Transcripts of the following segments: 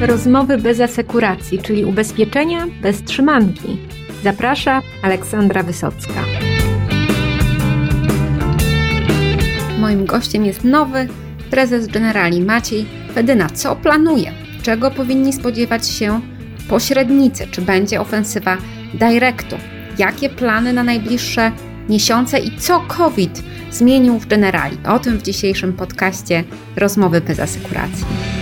Rozmowy bez asekuracji, czyli ubezpieczenia bez trzymanki. Zaprasza Aleksandra Wysocka. Moim gościem jest nowy prezes Generali Maciej Fedyna. Co planuje? Czego powinni spodziewać się pośrednicy? Czy będzie ofensywa Directu? Jakie plany na najbliższe miesiące i co COVID zmienił w Generali? O tym w dzisiejszym podcaście Rozmowy bez asekuracji.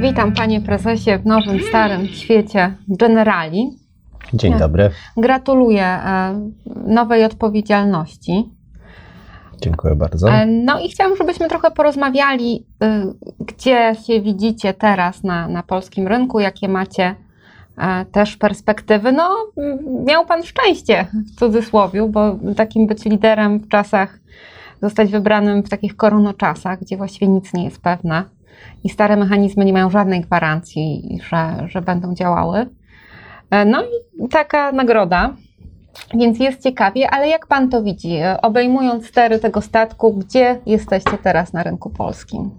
Witam panie prezesie w nowym, starym świecie Generali. Dzień dobry. Gratuluję e, nowej odpowiedzialności. Dziękuję bardzo. E, no i chciałam, żebyśmy trochę porozmawiali, e, gdzie się widzicie teraz na, na polskim rynku, jakie macie też perspektywy. No, miał Pan szczęście w cudzysłowie, bo takim być liderem w czasach, zostać wybranym w takich koronoczasach, gdzie właściwie nic nie jest pewne i stare mechanizmy nie mają żadnej gwarancji, że, że będą działały. E, no i taka nagroda, więc jest ciekawie, ale jak pan to widzi, e, obejmując stery tego statku, gdzie jesteście teraz na rynku polskim?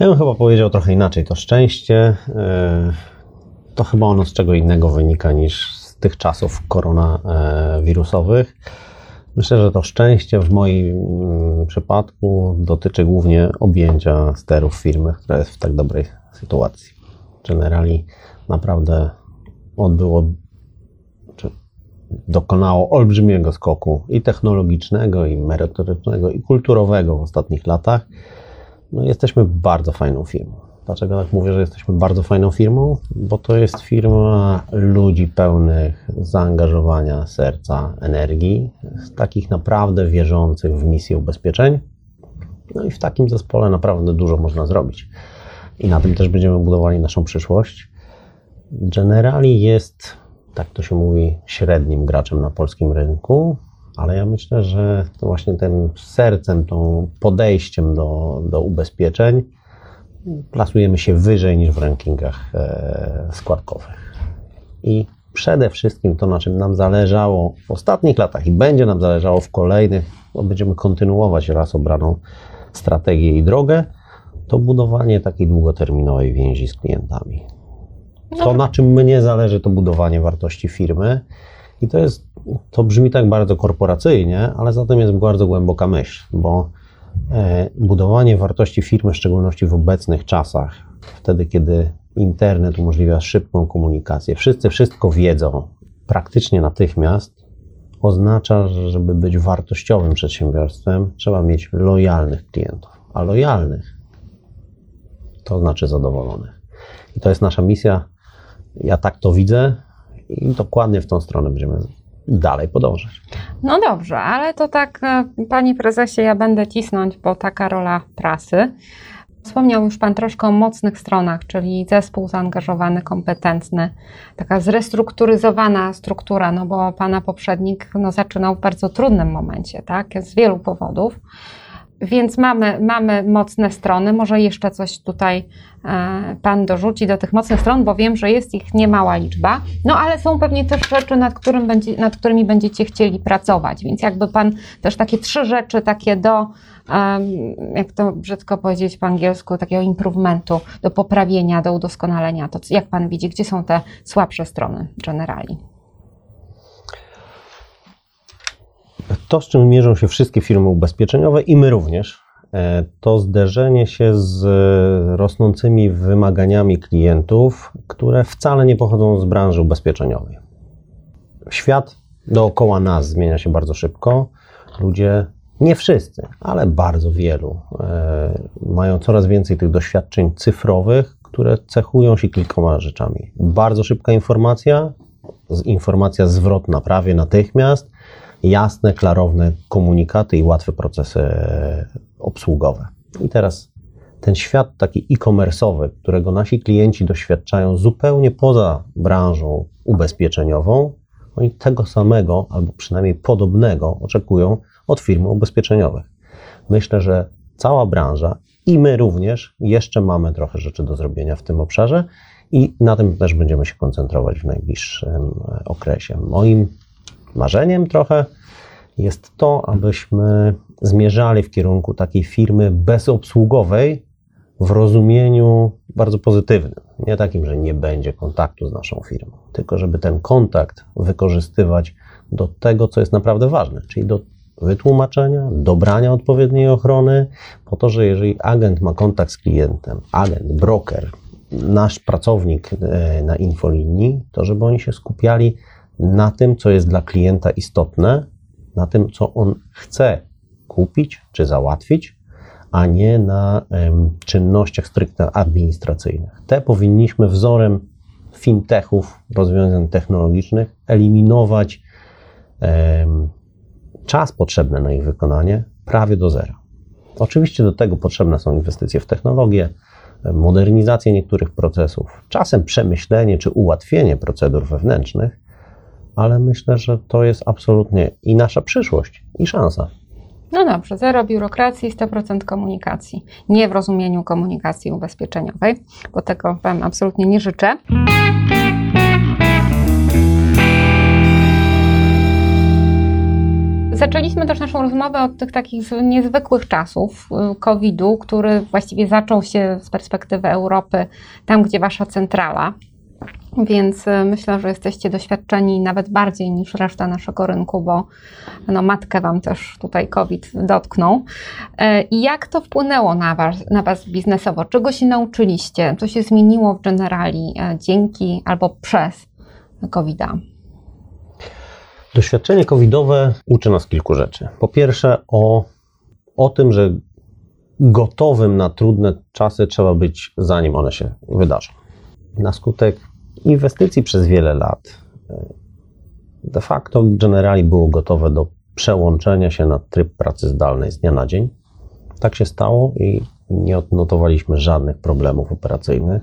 Ja bym chyba powiedział trochę inaczej. To szczęście e, to chyba ono z czego innego wynika niż z tych czasów koronawirusowych. Myślę, że to szczęście w moim mm, przypadku dotyczy głównie objęcia sterów firmy, która jest w tak dobrej sytuacji. Generali naprawdę odbyło, czy dokonało olbrzymiego skoku i technologicznego, i merytorycznego, i kulturowego w ostatnich latach. No, jesteśmy bardzo fajną firmą. Dlaczego tak mówię, że jesteśmy bardzo fajną firmą? Bo to jest firma ludzi pełnych zaangażowania, serca, energii, takich naprawdę wierzących w misję ubezpieczeń. No i w takim zespole naprawdę dużo można zrobić. I na tym też będziemy budowali naszą przyszłość. Generali jest, tak to się mówi, średnim graczem na polskim rynku, ale ja myślę, że to właśnie tym sercem, tą podejściem do, do ubezpieczeń plasujemy się wyżej niż w rankingach e, składkowych. I przede wszystkim to, na czym nam zależało w ostatnich latach i będzie nam zależało w kolejnych, bo będziemy kontynuować raz obraną strategię i drogę, to budowanie takiej długoterminowej więzi z klientami. To, na czym mnie zależy, to budowanie wartości firmy. I to jest, to brzmi tak bardzo korporacyjnie, ale zatem jest bardzo głęboka myśl, bo budowanie wartości firmy, w szczególności w obecnych czasach, wtedy kiedy internet umożliwia szybką komunikację, wszyscy wszystko wiedzą praktycznie natychmiast, oznacza, że żeby być wartościowym przedsiębiorstwem, trzeba mieć lojalnych klientów. A lojalnych to znaczy zadowolonych. I to jest nasza misja. Ja tak to widzę i dokładnie w tą stronę będziemy dalej podążać. No dobrze, ale to tak, e, panie prezesie, ja będę cisnąć, bo taka rola prasy. Wspomniał już Pan troszkę o mocnych stronach, czyli zespół zaangażowany, kompetentny, taka zrestrukturyzowana struktura, no bo Pana poprzednik no, zaczynał w bardzo trudnym momencie, tak, z wielu powodów. Więc mamy, mamy mocne strony. Może jeszcze coś tutaj e, Pan dorzuci do tych mocnych stron, bo wiem, że jest ich niemała liczba. No ale są pewnie też rzeczy, nad, którym będzie, nad którymi będziecie chcieli pracować. Więc jakby Pan też takie trzy rzeczy, takie do, jak to brzydko powiedzieć po angielsku, takiego improvementu, do poprawienia, do udoskonalenia, to jak Pan widzi, gdzie są te słabsze strony generali? To, z czym mierzą się wszystkie firmy ubezpieczeniowe i my również, e, to zderzenie się z rosnącymi wymaganiami klientów, które wcale nie pochodzą z branży ubezpieczeniowej. Świat dookoła nas zmienia się bardzo szybko. Ludzie, nie wszyscy, ale bardzo wielu, e, mają coraz więcej tych doświadczeń cyfrowych, które cechują się kilkoma rzeczami. Bardzo szybka informacja, informacja zwrotna prawie natychmiast jasne, klarowne komunikaty i łatwe procesy e, obsługowe. I teraz ten świat taki e-commerce'owy, którego nasi klienci doświadczają zupełnie poza branżą ubezpieczeniową, oni tego samego, albo przynajmniej podobnego oczekują od firm ubezpieczeniowych. Myślę, że cała branża i my również jeszcze mamy trochę rzeczy do zrobienia w tym obszarze i na tym też będziemy się koncentrować w najbliższym okresie. Moim marzeniem trochę jest to, abyśmy zmierzali w kierunku takiej firmy bezobsługowej, w rozumieniu bardzo pozytywnym. Nie takim, że nie będzie kontaktu z naszą firmą, tylko żeby ten kontakt wykorzystywać do tego, co jest naprawdę ważne, czyli do wytłumaczenia, dobrania odpowiedniej ochrony, po to, że jeżeli agent ma kontakt z klientem, agent, broker, nasz pracownik e, na infolinii, to żeby oni się skupiali na tym, co jest dla klienta istotne, na tym, co on chce kupić czy załatwić, a nie na um, czynnościach stricte administracyjnych. Te powinniśmy wzorem fintechów, rozwiązań technologicznych eliminować um, czas potrzebny na ich wykonanie prawie do zera. Oczywiście do tego potrzebne są inwestycje w technologię, modernizację niektórych procesów, czasem przemyślenie czy ułatwienie procedur wewnętrznych, ale myślę, że to jest absolutnie i nasza przyszłość, i szansa. No dobrze, zero biurokracji, 100% komunikacji. Nie w rozumieniu komunikacji ubezpieczeniowej, bo tego Wam absolutnie nie życzę. Zaczęliśmy też naszą rozmowę od tych takich niezwykłych czasów y, COVID-u, który właściwie zaczął się z perspektywy Europy, tam gdzie wasza centrala. Więc y, myślę, że jesteście doświadczeni nawet bardziej niż reszta naszego rynku, bo no, matkę Wam też tutaj COVID dotknął. Y, I jak to wpłynęło na was, na was biznesowo? Czego się nauczyliście? Co się zmieniło w Generali dzięki albo przez COVID-a? Doświadczenie covidowe uczy nas kilku rzeczy. Po pierwsze o, o tym, że gotowym na trudne czasy trzeba być, zanim one się wydarzą. Na skutek inwestycji przez wiele lat de facto Generali było gotowe do przełączenia się na tryb pracy zdalnej z dnia na dzień. Tak się stało i nie odnotowaliśmy żadnych problemów operacyjnych.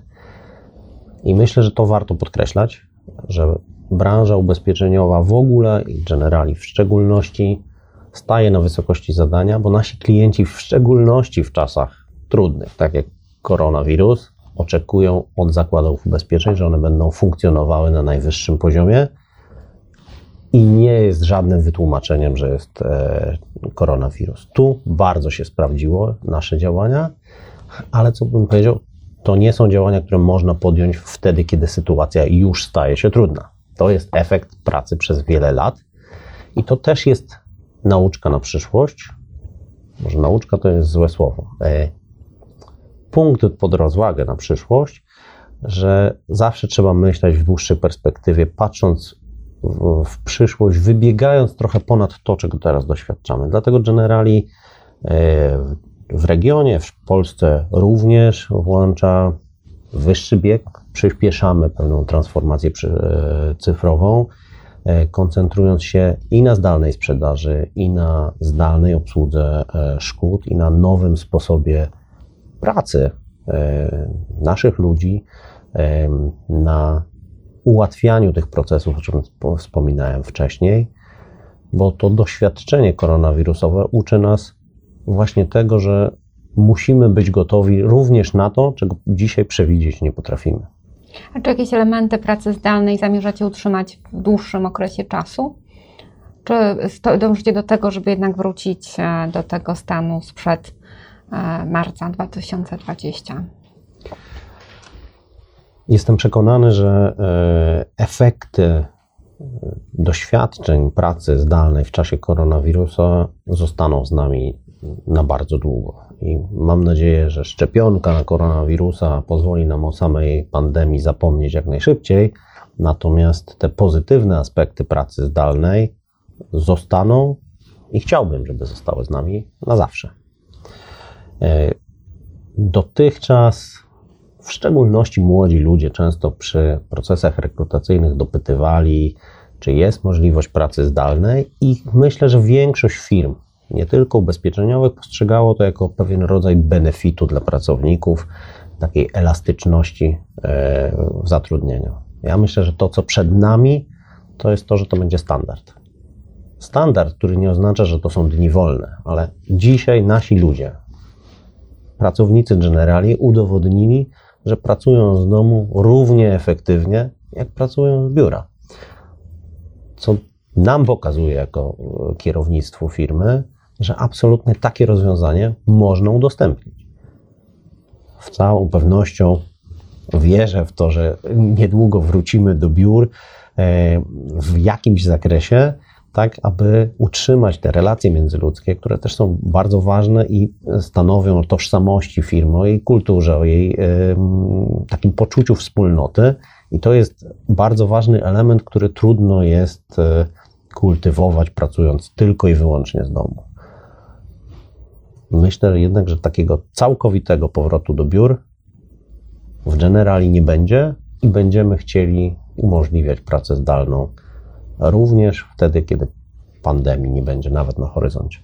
I myślę, że to warto podkreślać, że branża ubezpieczeniowa w ogóle i Generali w szczególności staje na wysokości zadania, bo nasi klienci w szczególności w czasach trudnych, tak jak koronawirus, oczekują od zakładów ubezpieczeń, że one będą funkcjonowały na najwyższym poziomie i nie jest żadnym wytłumaczeniem, że jest e, koronawirus. Tu bardzo się sprawdziło nasze działania, ale co bym powiedział, to nie są działania, które można podjąć wtedy, kiedy sytuacja już staje się trudna. To jest efekt pracy przez wiele lat i to też jest nauczka na przyszłość. Może nauczka to jest złe słowo. E, punkt pod rozwagę na przyszłość, że zawsze trzeba myśleć w dłuższej perspektywie, patrząc w, przyszłość, wybiegając trochę ponad to, czego teraz doświadczamy. Dlatego generali e, w regionie, w Polsce również włącza wyższy bieg, przyspieszamy pewną transformację e, cyfrową, e, koncentrując się i na zdalnej sprzedaży, i na zdalnej obsłudze szkód, i na nowym sposobie pracy naszych ludzi, na ułatwianiu tych procesów, o czym wspominałem wcześniej, bo to doświadczenie koronawirusowe uczy nas właśnie tego, że musimy być gotowi również na to, czego dzisiaj przewidzieć nie potrafimy. A czy jakieś elementy pracy zdalnej zamierzacie utrzymać w dłuższym okresie czasu? Czy dążycie do tego, żeby jednak wrócić e, do tego stanu sprzed e, marca 2020? Jestem przekonany, że e, efekty doświadczeń pracy zdalnej w czasie koronawirusa zostaną z nami na bardzo długo. I mam nadzieję, że szczepionka na koronawirusa pozwoli nam o samej pandemii zapomnieć jak najszybciej. Natomiast te pozytywne aspekty pracy zdalnej zostaną i chciałbym, żeby zostały z nami na zawsze. E, dotychczas, w szczególności młodzi ludzie, często przy procesach rekrutacyjnych dopytywali, czy jest możliwość pracy zdalnej, i myślę, że większość firm nie tylko ubezpieczeniowych, postrzegało to jako pewien rodzaj benefitu dla pracowników, takiej elastyczności e, w zatrudnieniu. Ja myślę, że to, co przed nami, to jest to, że to będzie standard. Standard, który nie oznacza, że to są dni wolne, ale dzisiaj nasi ludzie, pracownicy Generali udowodnili, że pracują z domu równie efektywnie, jak pracują z biura. Co nam pokazuje jako kierownictwo firmy, że absolutnie takie rozwiązanie można udostępnić. z całą pewnością wierzę w to, że niedługo wrócimy do biur e, w jakimś zakresie, tak aby utrzymać te relacje międzyludzkie, które też są bardzo ważne i stanowią o tożsamości firmy, o jej kulturze, o jej takim poczuciu wspólnoty. I to jest bardzo ważny element, który trudno jest e, kultywować pracując tylko i wyłącznie z domu. Myślę jednak, że takiego całkowitego powrotu do biur w generali nie będzie i będziemy chcieli umożliwiać pracę zdalną również wtedy, kiedy pandemii nie będzie nawet na horyzoncie.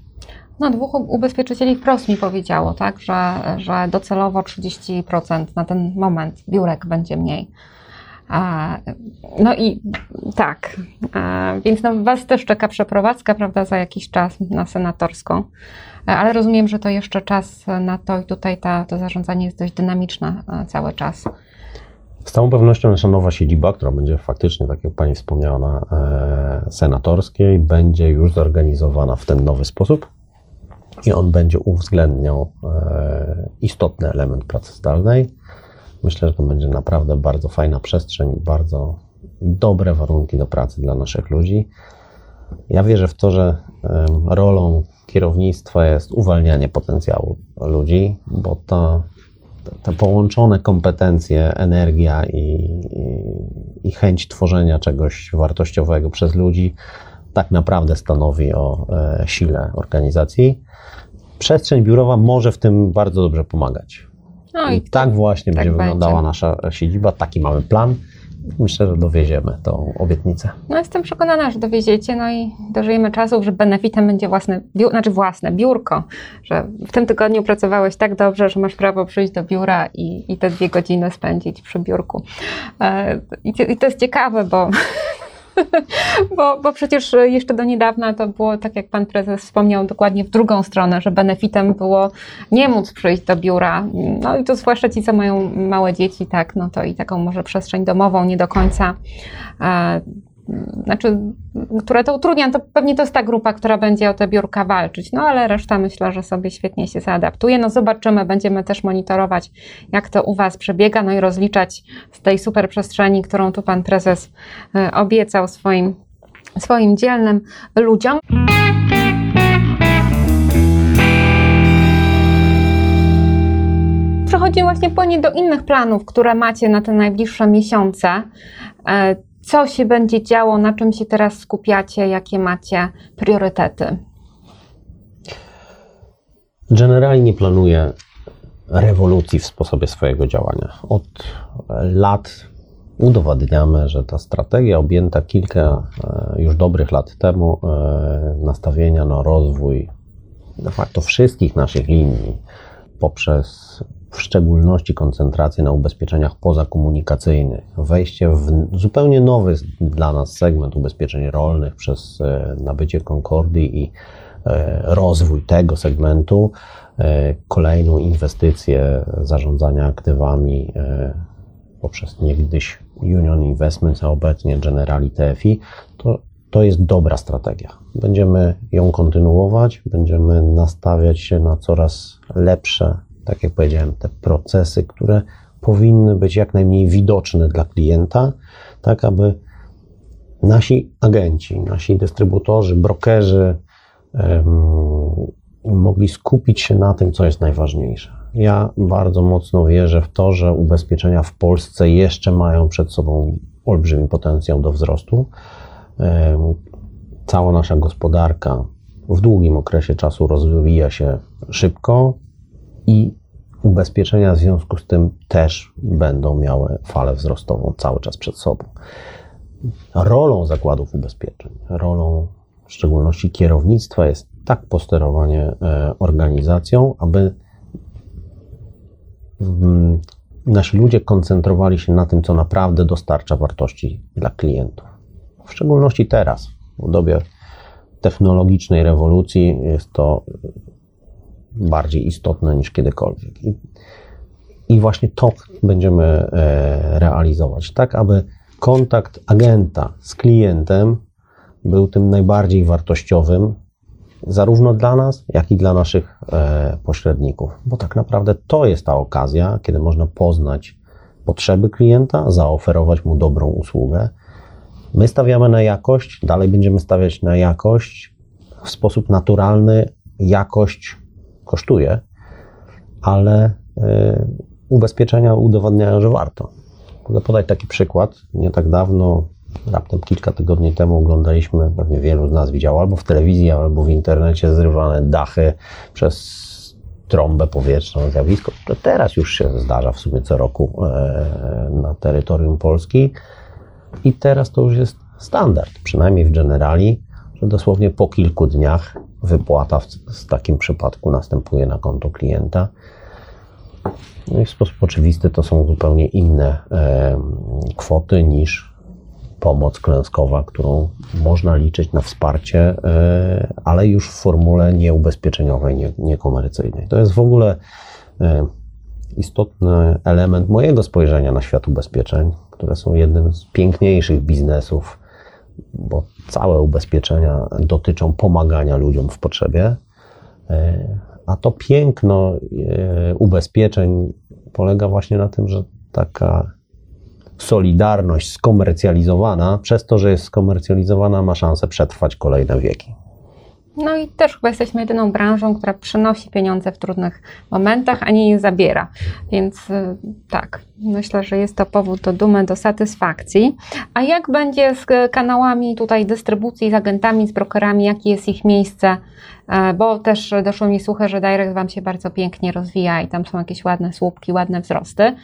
No, dwóch ubezpieczycieli wprost mi powiedziało, tak, że, że docelowo 30% na ten moment biurek będzie mniej. No i tak, więc no, Was też czeka przeprowadzka, prawda, za jakiś czas na senatorską, ale rozumiem, że to jeszcze czas na to i tutaj ta, to zarządzanie jest dość dynamiczne cały czas. Z całą pewnością nasza nowa siedziba, która będzie faktycznie, tak jak Pani wspomniała, na e, senatorskiej, będzie już zorganizowana w ten nowy sposób i on będzie uwzględniał e, istotny element pracy zdalnej. Myślę, że to będzie naprawdę bardzo fajna przestrzeń, bardzo dobre warunki do pracy dla naszych ludzi. Ja wierzę w to, że rolą kierownictwa jest uwalnianie potencjału ludzi, bo ta te połączone kompetencje, energia i, i, i, chęć tworzenia czegoś wartościowego przez ludzi tak naprawdę stanowi o e, sile organizacji. Przestrzeń biurowa może w tym bardzo dobrze pomagać. No i, I tak właśnie tak będzie wyglądała nasza siedziba, taki mamy plan myślę, że dowieziemy tą obietnicę. No jestem przekonana, że dowieziecie, no i dożyjemy czasów, że benefitem będzie własne, biu, znaczy własne biurko, że w tym tygodniu pracowałeś tak dobrze, że masz prawo przyjść do biura i, i te dwie godziny spędzić przy biurku. E, I to jest ciekawe, bo bo, bo przecież jeszcze do niedawna to było, tak jak pan prezes wspomniał, dokładnie w drugą stronę, że benefitem było nie móc przyjść do biura. No i to zwłaszcza ci, co mają małe dzieci, tak, no to i taką może przestrzeń domową nie do końca e, znaczy, które to utrudnia, to pewnie to jest ta grupa, która będzie o te biurka walczyć, no ale reszta myślę, że sobie świetnie się zaadaptuje. No zobaczymy, będziemy też monitorować, jak to u Was przebiega, no i rozliczać z tej super przestrzeni, którą tu Pan Prezes e, obiecał swoim, swoim dzielnym ludziom. Przechodzi właśnie płynie do innych planów, które macie na te najbliższe miesiące. Co się będzie działo, na czym się teraz skupiacie, jakie macie priorytety? Generalnie planuję rewolucji w sposobie swojego działania. Od lat udowadniamy, że ta strategia objęta kilka e, już dobrych lat temu e, nastawienia na rozwój de facto wszystkich naszych linii poprzez w szczególności koncentrację na ubezpieczeniach pozakomunikacyjnych, wejście w zupełnie nowy dla nas segment ubezpieczeń rolnych przez e, nabycie Concordii i e, rozwój tego segmentu, e, kolejną inwestycję zarządzania aktywami poprzez niegdyś Union Investments, a obecnie Generali TFI, to, to jest dobra strategia. Będziemy ją kontynuować, będziemy nastawiać się na coraz lepsze tak jak powiedziałem, te procesy, które powinny być jak najmniej widoczne dla klienta, tak aby nasi agenci, nasi dystrybutorzy, brokerzy um, mogli skupić się na tym, co jest najważniejsze. Ja bardzo mocno wierzę w to, że ubezpieczenia w Polsce jeszcze mają przed sobą olbrzymi potencjał do wzrostu. Um, cała nasza gospodarka w długim okresie czasu rozwija się szybko i ubezpieczenia w związku z tym też będą miały falę wzrostową cały czas przed sobą. Rolą zakładów ubezpieczeń, rolą w szczególności kierownictwa jest tak posterowanie e, organizacją, aby mm, nasi ludzie koncentrowali się na tym, co naprawdę dostarcza wartości dla klientów. W szczególności teraz, w dobie technologicznej rewolucji, jest to bardziej istotne niż kiedykolwiek. I, i właśnie to będziemy e, realizować, tak aby kontakt agenta z klientem był tym najbardziej wartościowym zarówno dla nas, jak i dla naszych e, pośredników, bo tak naprawdę to jest ta okazja, kiedy można poznać potrzeby klienta, zaoferować mu dobrą usługę. My stawiamy na jakość, dalej będziemy stawiać na jakość w sposób naturalny. Jakość kosztuje, ale y, ubezpieczenia udowadniają, że warto. Mogę podać taki przykład. Nie tak dawno, raptem kilka tygodni temu, oglądaliśmy, pewnie wielu z nas widziało, albo w telewizji, albo w internecie zrywane dachy przez trąbę powietrzną, zjawisko, to teraz już się zdarza w sumie co roku e, na terytorium Polski i teraz to już jest standard, przynajmniej w Generali, że dosłownie po kilku dniach wypłata w, w takim przypadku następuje na konto klienta. No i w sposób oczywisty to są zupełnie inne e, kwoty niż pomoc klęskowa, którą można liczyć na wsparcie, e, ale już w formule nieubezpieczeniowej, nie, niekomercyjnej. To jest w ogóle e, istotny element mojego spojrzenia na świat ubezpieczeń, które są jednym z piękniejszych biznesów, bo całe ubezpieczenia dotyczą pomagania ludziom w potrzebie. E, a to piękno ubezpieczeń polega właśnie na tym, że taka solidarność skomercjalizowana, przez to, że jest skomercjalizowana, ma szansę przetrwać kolejne wieki. No i też chyba jesteśmy jedyną branżą, która przynosi pieniądze w trudnych momentach, a nie je zabiera. Więc y, tak, myślę, że jest to powód do dumy, do satysfakcji. A jak będzie z kanałami tutaj dystrybucji, z agentami, z brokerami, jakie jest ich miejsce? E, bo też doszło mi słuchy, że Direct Wam się bardzo pięknie rozwija i tam są jakieś ładne słupki, ładne wzrosty.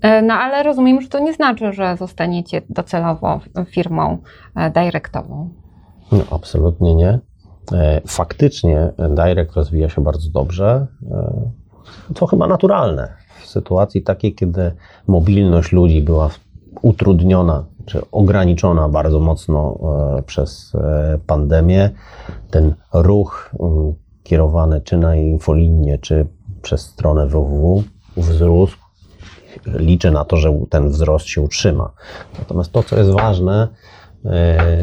E, no ale rozumiem, że to nie znaczy, że zostaniecie docelowo firmą e, directową. No, absolutnie nie. E, faktycznie Direct rozwija się bardzo dobrze, e, chyba naturalne. W sytuacji takiej, kiedy mobilność ludzi była utrudniona czy ograniczona bardzo mocno e, przez pandemię, ten ruch mm, kierowany czy na infolinię, czy przez stronę www wzrósł. Liczę na to, że ten wzrost się utrzyma. Natomiast to, co jest ważne,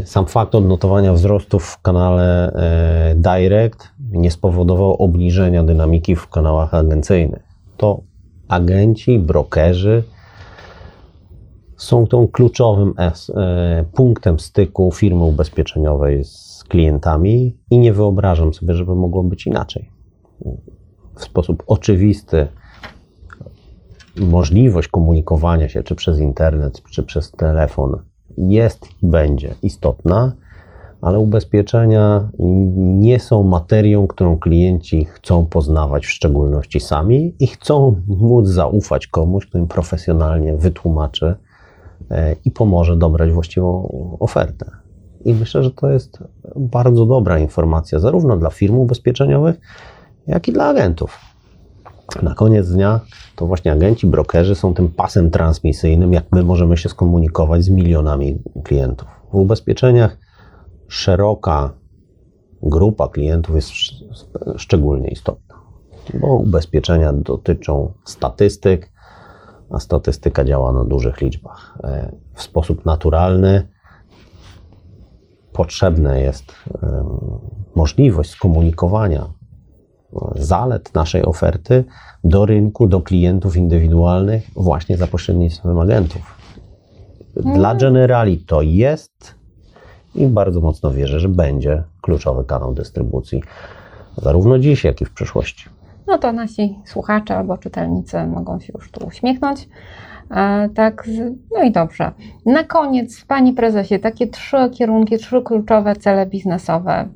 sam fakt odnotowania wzrostu w kanale e, Direct nie spowodował obniżenia dynamiki w kanałach agencyjnych. To agenci, brokerzy są tą kluczowym e, punktem styku firmy ubezpieczeniowej z klientami i nie wyobrażam sobie, żeby mogło być inaczej. W sposób oczywisty możliwość komunikowania się czy przez internet, czy przez telefon jest i będzie istotna, ale ubezpieczenia nie są materią, którą klienci chcą poznawać w szczególności sami i chcą móc zaufać komuś, kto im profesjonalnie wytłumaczy e, i pomoże dobrać właściwą ofertę. I myślę, że to jest bardzo dobra informacja, zarówno dla firm ubezpieczeniowych, jak i dla agentów. Na koniec dnia to właśnie agenci, brokerzy są tym pasem transmisyjnym, jak my możemy się skomunikować z milionami klientów. W ubezpieczeniach szeroka grupa klientów jest szczególnie istotna, bo ubezpieczenia dotyczą statystyk, a statystyka działa na dużych liczbach. E, w sposób naturalny potrzebna jest możliwość skomunikowania zalet naszej oferty do rynku, do klientów indywidualnych właśnie za pośrednictwem agentów. Dla mm. Generali to jest i bardzo mocno wierzę, że będzie kluczowy kanał dystrybucji zarówno dziś, jak i w przyszłości. No to nasi słuchacze albo czytelnicy mogą się już tu uśmiechnąć. E, tak, no i dobrze. Na koniec, Pani Prezesie, takie trzy kierunki, trzy kluczowe cele biznesowe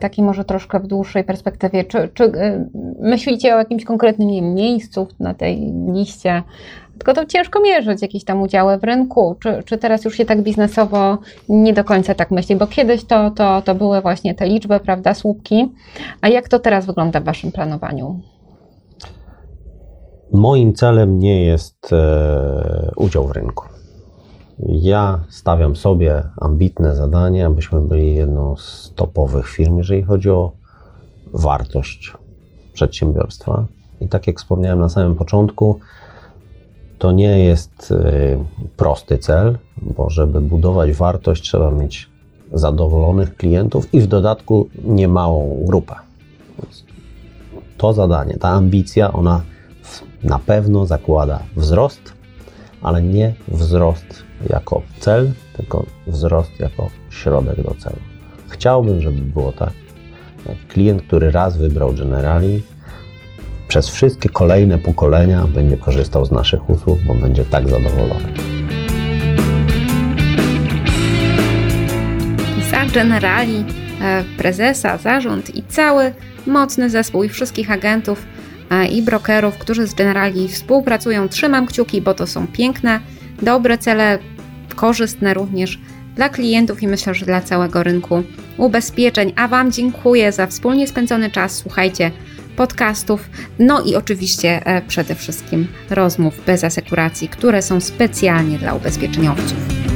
taki może troszkę w dłuższej perspektywie. Czy, czy y, myślicie o jakimś konkretnym miejscu na tej liście? Tylko to ciężko mierzyć jakieś tam udziały w rynku. Czy, czy teraz już się tak biznesowo nie do końca tak myśli? Bo kiedyś to, to, to były właśnie te liczby, prawda, słupki. A jak to teraz wygląda w Waszym planowaniu? Moim celem nie jest e, udział w rynku. Ja stawiam sobie ambitne zadanie, abyśmy byli jedną z topowych firm, jeżeli chodzi o wartość przedsiębiorstwa. I tak jak wspomniałem na samym początku, to nie jest y, prosty cel, bo żeby budować wartość, trzeba mieć zadowolonych klientów i w dodatku niemałą grupę. To zadanie, ta ambicja, ona na pewno zakłada wzrost, ale nie wzrost jako cel, tylko wzrost jako środek do celu. Chciałbym, żeby było tak. Klient, który raz wybrał Generali, przez wszystkie kolejne pokolenia będzie korzystał z naszych usług, bo będzie tak zadowolony. Za Generali, e, prezesa, zarząd i cały mocny zespół i wszystkich agentów i brokerów, którzy z Generali współpracują. Trzymam kciuki, bo to są piękne, dobre cele, korzystne również dla klientów i myślę, że dla całego rynku ubezpieczeń. A Wam dziękuję za wspólnie spędzony czas. Słuchajcie podcastów, no i oczywiście e, przede wszystkim rozmów bez asekuracji, które są specjalnie dla ubezpieczeniowców.